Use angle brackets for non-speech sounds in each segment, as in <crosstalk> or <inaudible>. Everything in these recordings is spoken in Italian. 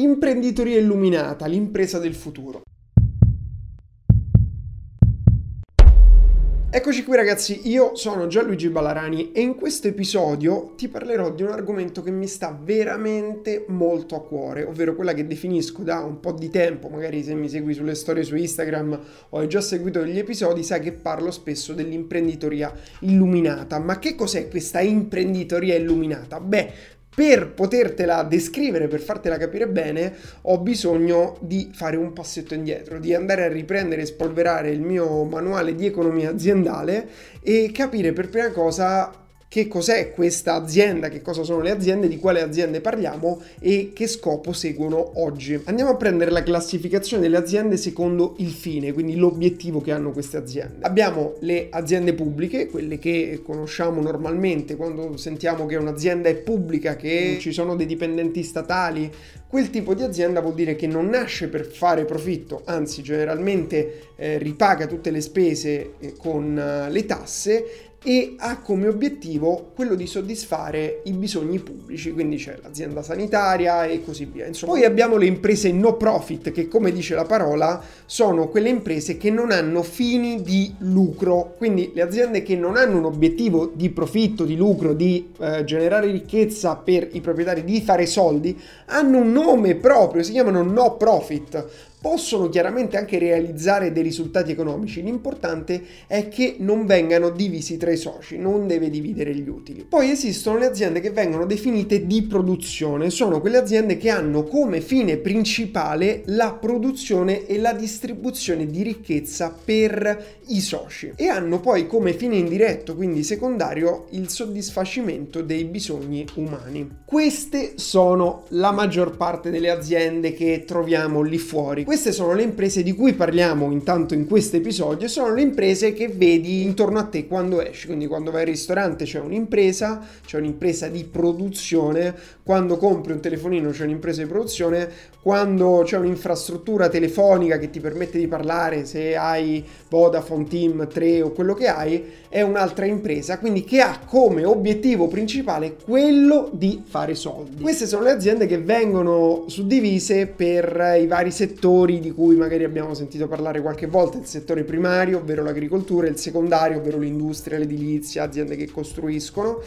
Imprenditoria illuminata, l'impresa del futuro. Eccoci qui ragazzi, io sono Gianluigi Ballarani e in questo episodio ti parlerò di un argomento che mi sta veramente molto a cuore, ovvero quella che definisco da un po' di tempo, magari se mi segui sulle storie su Instagram o hai già seguito gli episodi, sai che parlo spesso dell'imprenditoria illuminata. Ma che cos'è questa imprenditoria illuminata? Beh, per potertela descrivere, per fartela capire bene, ho bisogno di fare un passetto indietro, di andare a riprendere e spolverare il mio manuale di economia aziendale e capire per prima cosa che cos'è questa azienda, che cosa sono le aziende, di quale aziende parliamo e che scopo seguono oggi. Andiamo a prendere la classificazione delle aziende secondo il fine, quindi l'obiettivo che hanno queste aziende. Abbiamo le aziende pubbliche, quelle che conosciamo normalmente quando sentiamo che un'azienda è pubblica, che ci sono dei dipendenti statali, quel tipo di azienda vuol dire che non nasce per fare profitto, anzi generalmente eh, ripaga tutte le spese eh, con uh, le tasse e ha come obiettivo quello di soddisfare i bisogni pubblici, quindi c'è l'azienda sanitaria e così via. Insomma, poi abbiamo le imprese no profit che come dice la parola sono quelle imprese che non hanno fini di lucro, quindi le aziende che non hanno un obiettivo di profitto, di lucro, di eh, generare ricchezza per i proprietari, di fare soldi, hanno un nome proprio, si chiamano no profit. Possono chiaramente anche realizzare dei risultati economici, l'importante è che non vengano divisi tra i soci, non deve dividere gli utili. Poi esistono le aziende che vengono definite di produzione, sono quelle aziende che hanno come fine principale la produzione e la distribuzione di ricchezza per i soci e hanno poi come fine indiretto, quindi secondario, il soddisfacimento dei bisogni umani. Queste sono la maggior parte delle aziende che troviamo lì fuori queste sono le imprese di cui parliamo intanto in questo episodio, sono le imprese che vedi intorno a te quando esci, quindi quando vai al ristorante c'è un'impresa, c'è un'impresa di produzione, quando compri un telefonino c'è un'impresa di produzione, quando c'è un'infrastruttura telefonica che ti permette di parlare, se hai Vodafone, Team, 3 o quello che hai, è un'altra impresa, quindi che ha come obiettivo principale quello di fare soldi. Queste sono le aziende che vengono suddivise per i vari settori di cui magari abbiamo sentito parlare qualche volta, il settore primario, ovvero l'agricoltura, il secondario, ovvero l'industria, l'edilizia, aziende che costruiscono,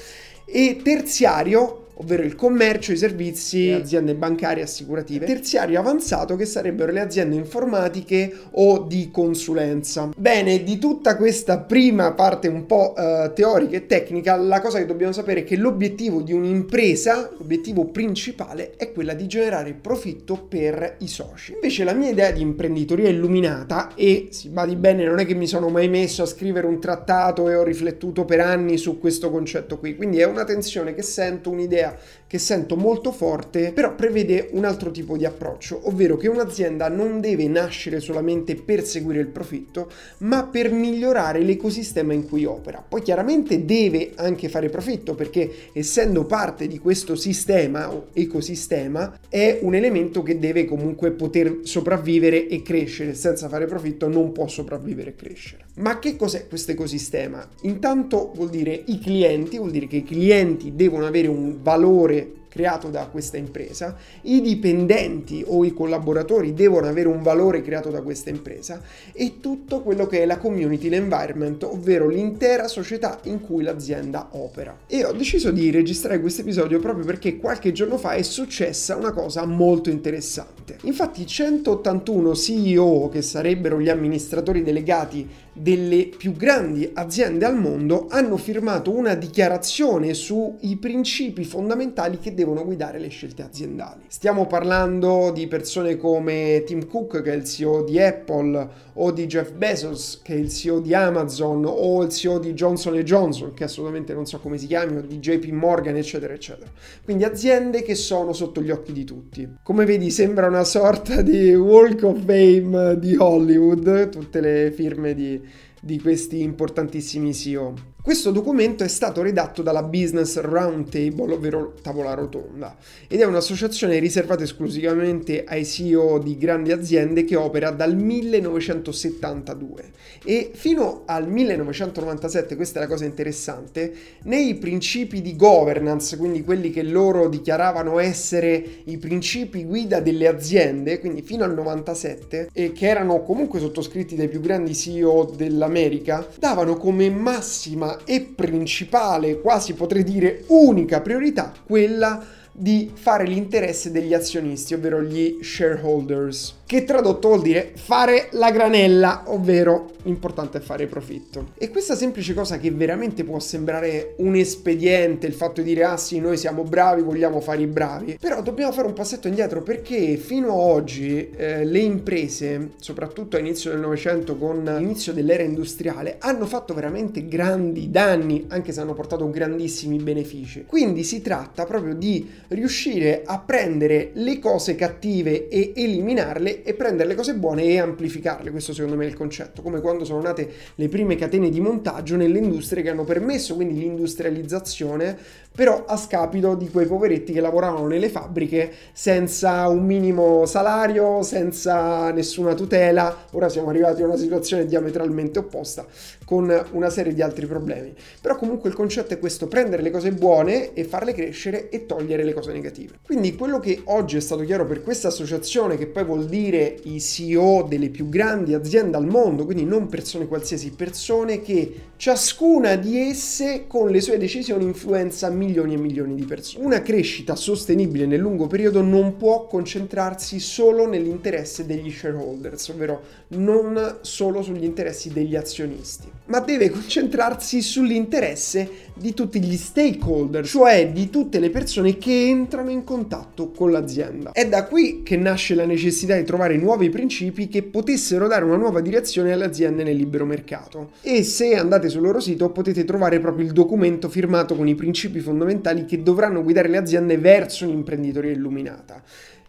e terziario, ovvero il commercio, i servizi, le aziende bancarie assicurative, terziario avanzato che sarebbero le aziende informatiche o di consulenza. Bene, di tutta questa prima parte un po' uh, teorica e tecnica, la cosa che dobbiamo sapere è che l'obiettivo di un'impresa, l'obiettivo principale è quella di generare profitto per i soci. Invece la mia idea di imprenditoria illuminata e si badi bene, non è che mi sono mai messo a scrivere un trattato e ho riflettuto per anni su questo concetto qui, quindi è una tensione che sento, un'idea idea che sento molto forte, però prevede un altro tipo di approccio, ovvero che un'azienda non deve nascere solamente per seguire il profitto, ma per migliorare l'ecosistema in cui opera. Poi chiaramente deve anche fare profitto perché essendo parte di questo sistema o ecosistema è un elemento che deve comunque poter sopravvivere e crescere, senza fare profitto non può sopravvivere e crescere. Ma che cos'è questo ecosistema? Intanto vuol dire i clienti, vuol dire che i clienti devono avere un valore valore creato da questa impresa, i dipendenti o i collaboratori devono avere un valore creato da questa impresa e tutto quello che è la community, l'environment, ovvero l'intera società in cui l'azienda opera. E ho deciso di registrare questo episodio proprio perché qualche giorno fa è successa una cosa molto interessante. Infatti 181 CEO, che sarebbero gli amministratori delegati delle più grandi aziende al mondo hanno firmato una dichiarazione sui principi fondamentali che devono guidare le scelte aziendali. Stiamo parlando di persone come Tim Cook, che è il CEO di Apple, o di Jeff Bezos, che è il CEO di Amazon, o il CEO di Johnson Johnson, che assolutamente non so come si chiami, o di JP Morgan, eccetera, eccetera. Quindi aziende che sono sotto gli occhi di tutti. Come vedi, sembra una sorta di Walk of Fame di Hollywood, tutte le firme di di questi importantissimi CEO. Questo documento è stato redatto dalla Business Roundtable, ovvero tavola rotonda, ed è un'associazione riservata esclusivamente ai CEO di grandi aziende che opera dal 1972 e fino al 1997, questa è la cosa interessante, nei principi di governance, quindi quelli che loro dichiaravano essere i principi guida delle aziende, quindi fino al 97 e che erano comunque sottoscritti dai più grandi CEO dell'America, davano come massima e principale, quasi potrei dire unica priorità, quella di fare l'interesse degli azionisti, ovvero gli shareholders che tradotto vuol dire fare la granella, ovvero l'importante è fare profitto. E questa semplice cosa che veramente può sembrare un espediente, il fatto di dire ah sì, noi siamo bravi, vogliamo fare i bravi, però dobbiamo fare un passetto indietro perché fino ad oggi eh, le imprese, soprattutto all'inizio del Novecento con l'inizio dell'era industriale, hanno fatto veramente grandi danni, anche se hanno portato grandissimi benefici. Quindi si tratta proprio di riuscire a prendere le cose cattive e eliminarle e prendere le cose buone e amplificarle. Questo secondo me è il concetto, come quando sono nate le prime catene di montaggio nelle industrie che hanno permesso quindi l'industrializzazione, però a scapito di quei poveretti che lavoravano nelle fabbriche senza un minimo salario, senza nessuna tutela. Ora siamo arrivati a una situazione diametralmente opposta con una serie di altri problemi. Però comunque il concetto è questo, prendere le cose buone e farle crescere e togliere le cose negative. Quindi quello che oggi è stato chiaro per questa associazione, che poi vuol dire i CEO delle più grandi aziende al mondo, quindi non persone qualsiasi, persone che ciascuna di esse con le sue decisioni influenza milioni e milioni di persone. Una crescita sostenibile nel lungo periodo non può concentrarsi solo nell'interesse degli shareholders, ovvero non solo sugli interessi degli azionisti, ma deve concentrarsi sull'interesse di tutti gli stakeholder, cioè di tutte le persone che entrano in contatto con l'azienda. È da qui che nasce la necessità di trovare nuovi principi che potessero dare una nuova direzione alle aziende nel libero mercato. E se andate sul loro sito potete trovare proprio il documento firmato con i principi fondamentali che dovranno guidare le aziende verso un'imprenditoria illuminata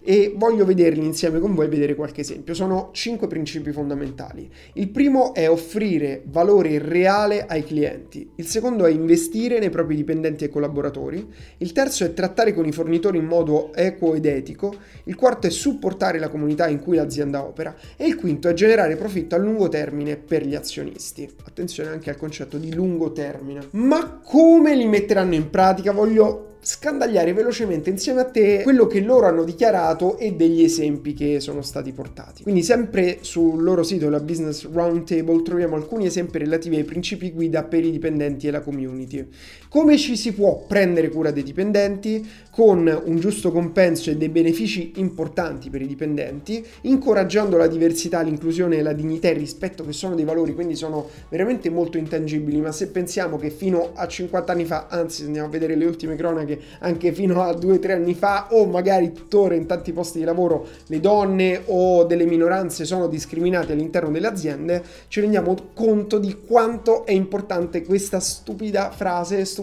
e voglio vederli insieme con voi vedere qualche esempio. Sono cinque principi fondamentali. Il primo è offrire valore reale ai clienti, il secondo è investire nei propri dipendenti e collaboratori, il terzo è trattare con i fornitori in modo equo ed etico, il quarto è supportare la comunità in cui l'azienda opera e il quinto è generare profitto a lungo termine per gli azionisti. Attenzione anche al concetto di lungo termine. Ma come li metteranno in pratica? Voglio scandagliare velocemente insieme a te quello che loro hanno dichiarato e degli esempi che sono stati portati. Quindi sempre sul loro sito, la Business Roundtable, troviamo alcuni esempi relativi ai principi guida per i dipendenti e la community. Come ci si può prendere cura dei dipendenti? Con un giusto compenso e dei benefici importanti per i dipendenti, incoraggiando la diversità, l'inclusione, la dignità e il rispetto che sono dei valori, quindi sono veramente molto intangibili, ma se pensiamo che fino a 50 anni fa, anzi andiamo a vedere le ultime cronache, anche, fino a due o tre anni fa o magari tuttora in tanti posti di lavoro le donne o delle minoranze sono discriminate all'interno delle aziende, ci rendiamo conto di quanto è importante questa stupida frase, stupida,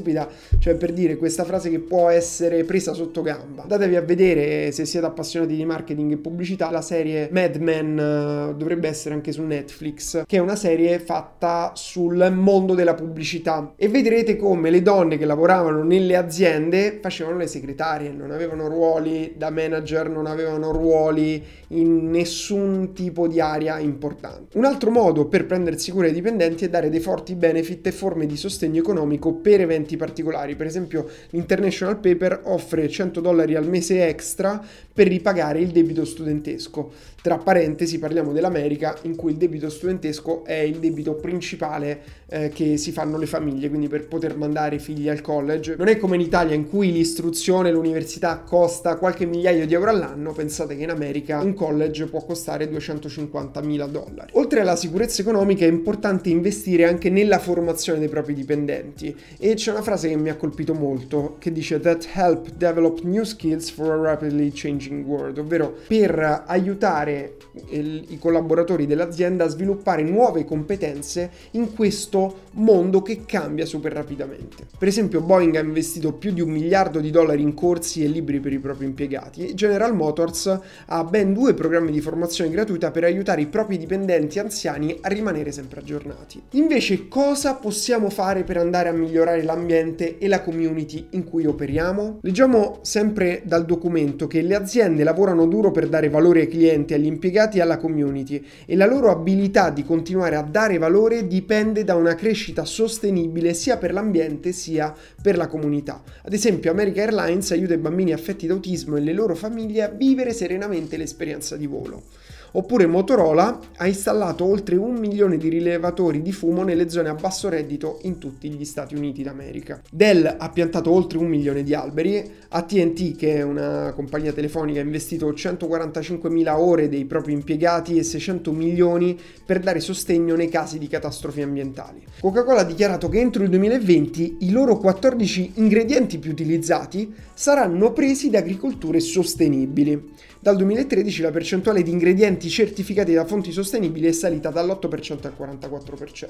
cioè per dire questa frase che può essere presa sotto gamba. Andatevi a vedere se siete appassionati di marketing e pubblicità, la serie Mad Men uh, dovrebbe essere anche su Netflix, che è una serie fatta sul mondo della pubblicità e vedrete come le donne che lavoravano nelle aziende facevano le segretarie, non avevano ruoli da manager, non avevano ruoli in nessun tipo di area importante. Un altro modo per prendersi cura dei dipendenti è dare dei forti benefit e forme di sostegno economico per eventi particolari. Per esempio, l'International Paper offre 100 dollari al mese extra per ripagare il debito studentesco. Tra parentesi parliamo dell'America in cui il debito studentesco è il debito principale eh, che si fanno le famiglie, quindi per poter mandare i figli al college. Non è come in Italia in cui l'istruzione, l'università costa qualche migliaio di euro all'anno, pensate che in America un college può costare 250 mila dollari. Oltre alla sicurezza economica è importante investire anche nella formazione dei propri dipendenti e c'è una frase che mi ha colpito molto che dice that help develop new skills for a rapidly changing world, ovvero per aiutare aiutare i collaboratori dell'azienda a sviluppare nuove competenze in questo mondo che cambia super rapidamente. Per esempio Boeing ha investito più di un miliardo di dollari in corsi e libri per i propri impiegati, General Motors ha ben due programmi di formazione gratuita per aiutare i propri dipendenti anziani a rimanere sempre aggiornati. Invece cosa possiamo fare per andare a migliorare l'ambiente e la community in cui operiamo? Leggiamo sempre dal documento che le aziende lavorano duro per dare valore ai clienti, agli impiegati e alla community e la loro abilità di continuare a dare valore dipende da una crescita sostenibile sia per l'ambiente sia per la comunità. Ad esempio American Airlines aiuta i bambini affetti da autismo e le loro famiglie a vivere serenamente l'esperienza di volo. Oppure Motorola ha installato oltre un milione di rilevatori di fumo nelle zone a basso reddito in tutti gli Stati Uniti d'America. Dell ha piantato oltre un milione di alberi, ATT, che è una compagnia telefonica, ha investito 145.000 ore dei propri impiegati e 600 milioni per dare sostegno nei casi di catastrofi ambientali. Coca-Cola ha dichiarato che entro il 2020 i loro 14 ingredienti più utilizzati saranno presi da agricolture sostenibili. Dal 2013 la percentuale di ingredienti certificati da fonti sostenibili è salita dall'8% al 44%.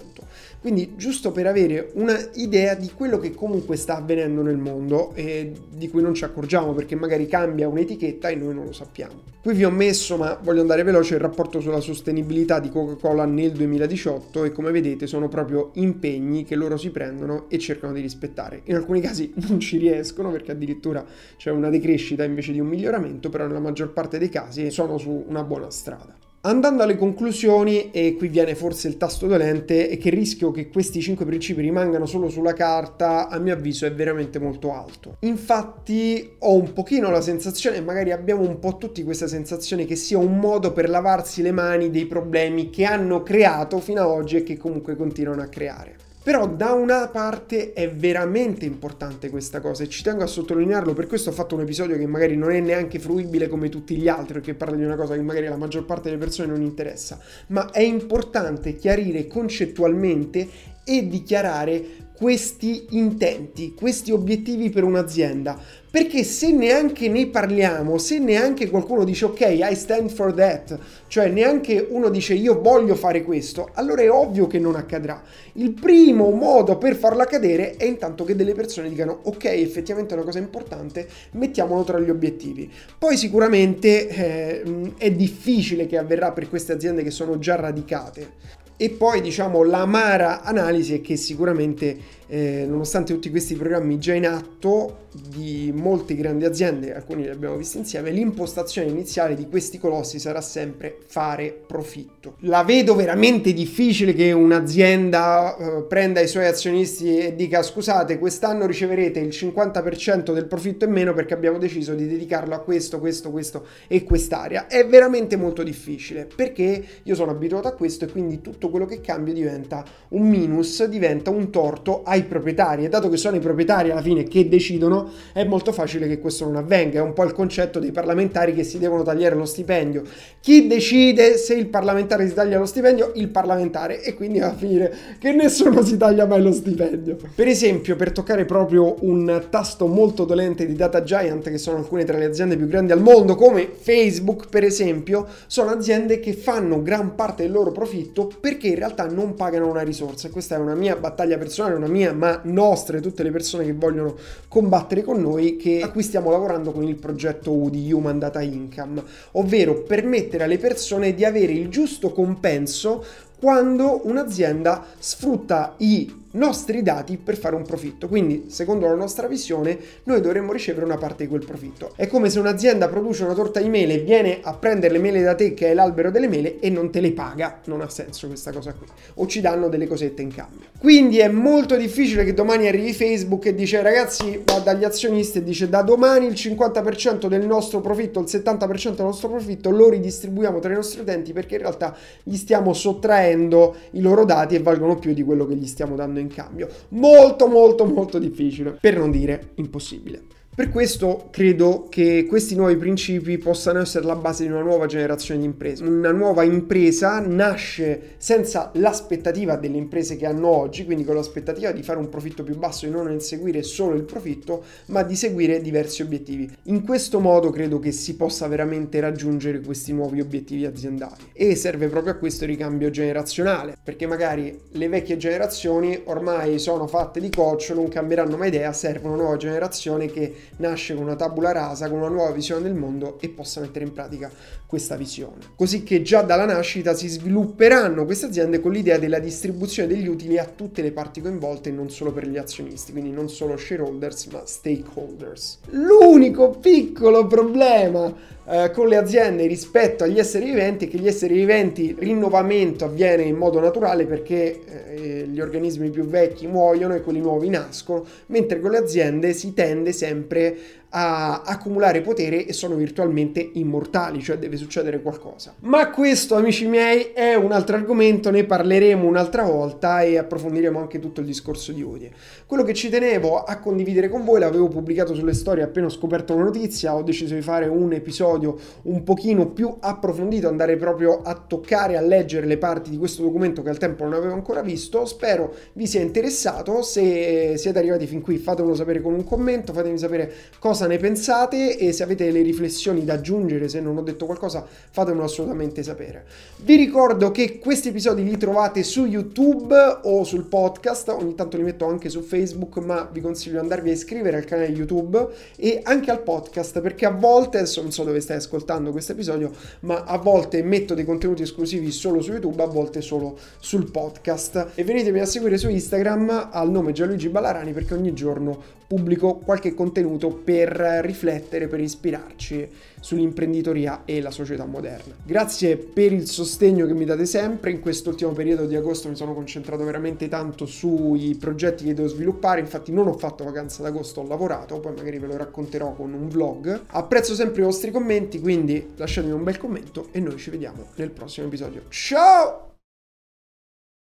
Quindi giusto per avere un'idea di quello che comunque sta avvenendo nel mondo e di cui non ci accorgiamo perché magari cambia un'etichetta e noi non lo sappiamo. Qui vi ho messo, ma voglio andare veloce, il rapporto sulla sostenibilità di Coca-Cola nel 2018 e come vedete sono proprio impegni che loro si prendono e cercano di rispettare. In alcuni casi <laughs> non ci riescono perché addirittura c'è una decrescita invece di un miglioramento, però nella maggior parte parte dei casi sono su una buona strada. Andando alle conclusioni, e qui viene forse il tasto dolente, è che il rischio che questi cinque principi rimangano solo sulla carta, a mio avviso, è veramente molto alto. Infatti ho un pochino la sensazione, e magari abbiamo un po' tutti questa sensazione, che sia un modo per lavarsi le mani dei problemi che hanno creato fino ad oggi e che comunque continuano a creare. Però da una parte è veramente importante questa cosa e ci tengo a sottolinearlo, per questo ho fatto un episodio che magari non è neanche fruibile come tutti gli altri, perché parla di una cosa che magari la maggior parte delle persone non interessa, ma è importante chiarire concettualmente e dichiarare questi intenti, questi obiettivi per un'azienda. Perché se neanche ne parliamo, se neanche qualcuno dice ok, I stand for that, cioè neanche uno dice io voglio fare questo, allora è ovvio che non accadrà. Il primo modo per farlo accadere è intanto che delle persone dicano ok, effettivamente è una cosa importante, mettiamolo tra gli obiettivi. Poi sicuramente eh, è difficile che avverrà per queste aziende che sono già radicate. E poi diciamo l'amara analisi è che sicuramente eh, nonostante tutti questi programmi già in atto di molte grandi aziende, alcuni li abbiamo visti insieme, l'impostazione iniziale di questi colossi sarà sempre fare profitto. La vedo veramente difficile che un'azienda eh, prenda i suoi azionisti e dica scusate quest'anno riceverete il 50% del profitto in meno perché abbiamo deciso di dedicarlo a questo, questo, questo e quest'area. È veramente molto difficile perché io sono abituato a questo e quindi tutto quello che cambio diventa un minus, diventa un torto ai proprietari e dato che sono i proprietari alla fine che decidono è molto facile che questo non avvenga, è un po' il concetto dei parlamentari che si devono tagliare lo stipendio. Chi decide se il parlamentare si taglia lo stipendio? Il parlamentare e quindi va a finire che nessuno si taglia mai lo stipendio. Per esempio, per toccare proprio un tasto molto dolente di Data Giant, che sono alcune tra le aziende più grandi al mondo, come Facebook per esempio, sono aziende che fanno gran parte del loro profitto perché in realtà non pagano una risorsa. Questa è una mia battaglia personale, una mia ma nostre, tutte le persone che vogliono combattere con noi, che, a cui stiamo lavorando con il progetto U di Human Data Income, ovvero permettere alle persone di avere il giusto compenso quando un'azienda sfrutta i nostri dati per fare un profitto. Quindi, secondo la nostra visione, noi dovremmo ricevere una parte di quel profitto. È come se un'azienda produce una torta di mele, viene a prendere le mele da te, che è l'albero delle mele, e non te le paga. Non ha senso questa cosa qui. O ci danno delle cosette in cambio. Quindi è molto difficile che domani arrivi Facebook e dice ragazzi, va dagli azionisti e dice da domani il 50% del nostro profitto, il 70% del nostro profitto lo ridistribuiamo tra i nostri utenti perché in realtà gli stiamo sottraendo i loro dati e valgono più di quello che gli stiamo dando in cambio. Molto molto molto difficile, per non dire impossibile. Per questo credo che questi nuovi principi possano essere la base di una nuova generazione di imprese. Una nuova impresa nasce senza l'aspettativa delle imprese che hanno oggi, quindi con l'aspettativa di fare un profitto più basso e non inseguire solo il profitto, ma di seguire diversi obiettivi. In questo modo credo che si possa veramente raggiungere questi nuovi obiettivi aziendali. E serve proprio a questo ricambio generazionale, perché magari le vecchie generazioni ormai sono fatte di coach, non cambieranno mai idea, serve una nuova generazione che nasce con una tabula rasa, con una nuova visione del mondo e possa mettere in pratica questa visione. Così che già dalla nascita si svilupperanno queste aziende con l'idea della distribuzione degli utili a tutte le parti coinvolte e non solo per gli azionisti, quindi non solo shareholders ma stakeholders. L'unico piccolo problema eh, con le aziende rispetto agli esseri viventi è che gli esseri viventi rinnovamento avviene in modo naturale perché eh, gli organismi più vecchi muoiono e quelli nuovi nascono, mentre con le aziende si tende sempre a accumulare potere e sono virtualmente immortali, cioè deve succedere qualcosa. Ma questo, amici miei, è un altro argomento, ne parleremo un'altra volta e approfondiremo anche tutto il discorso di Odie. Quello che ci tenevo a condividere con voi, l'avevo pubblicato sulle storie appena ho scoperto la notizia, ho deciso di fare un episodio un pochino più approfondito, andare proprio a toccare, a leggere le parti di questo documento che al tempo non avevo ancora visto. Spero vi sia interessato, se siete arrivati fin qui fatemelo sapere con un commento, fatemi sapere cosa ne pensate e se avete delle riflessioni da aggiungere, se non ho detto qualcosa, fatemelo assolutamente sapere. Vi ricordo che questi episodi li trovate su YouTube o sul podcast, ogni tanto li metto anche su Facebook, ma vi consiglio di andarvi a iscrivere al canale YouTube e anche al podcast perché a volte, adesso non so dove stai ascoltando questo episodio, ma a volte metto dei contenuti esclusivi solo su YouTube, a volte solo sul podcast. E venitemi a seguire su Instagram al nome Gianluigi Ballarani perché ogni giorno pubblico qualche contenuto per riflettere, per ispirarci sull'imprenditoria e la società moderna. Grazie per il sostegno che mi date sempre. In quest'ultimo periodo di agosto mi sono concentrato veramente tanto sui progetti che devo sviluppare, infatti non ho fatto vacanza d'agosto, ho lavorato, poi magari ve lo racconterò con un vlog. Apprezzo sempre i vostri commenti, quindi lasciatemi un bel commento e noi ci vediamo nel prossimo episodio. Ciao!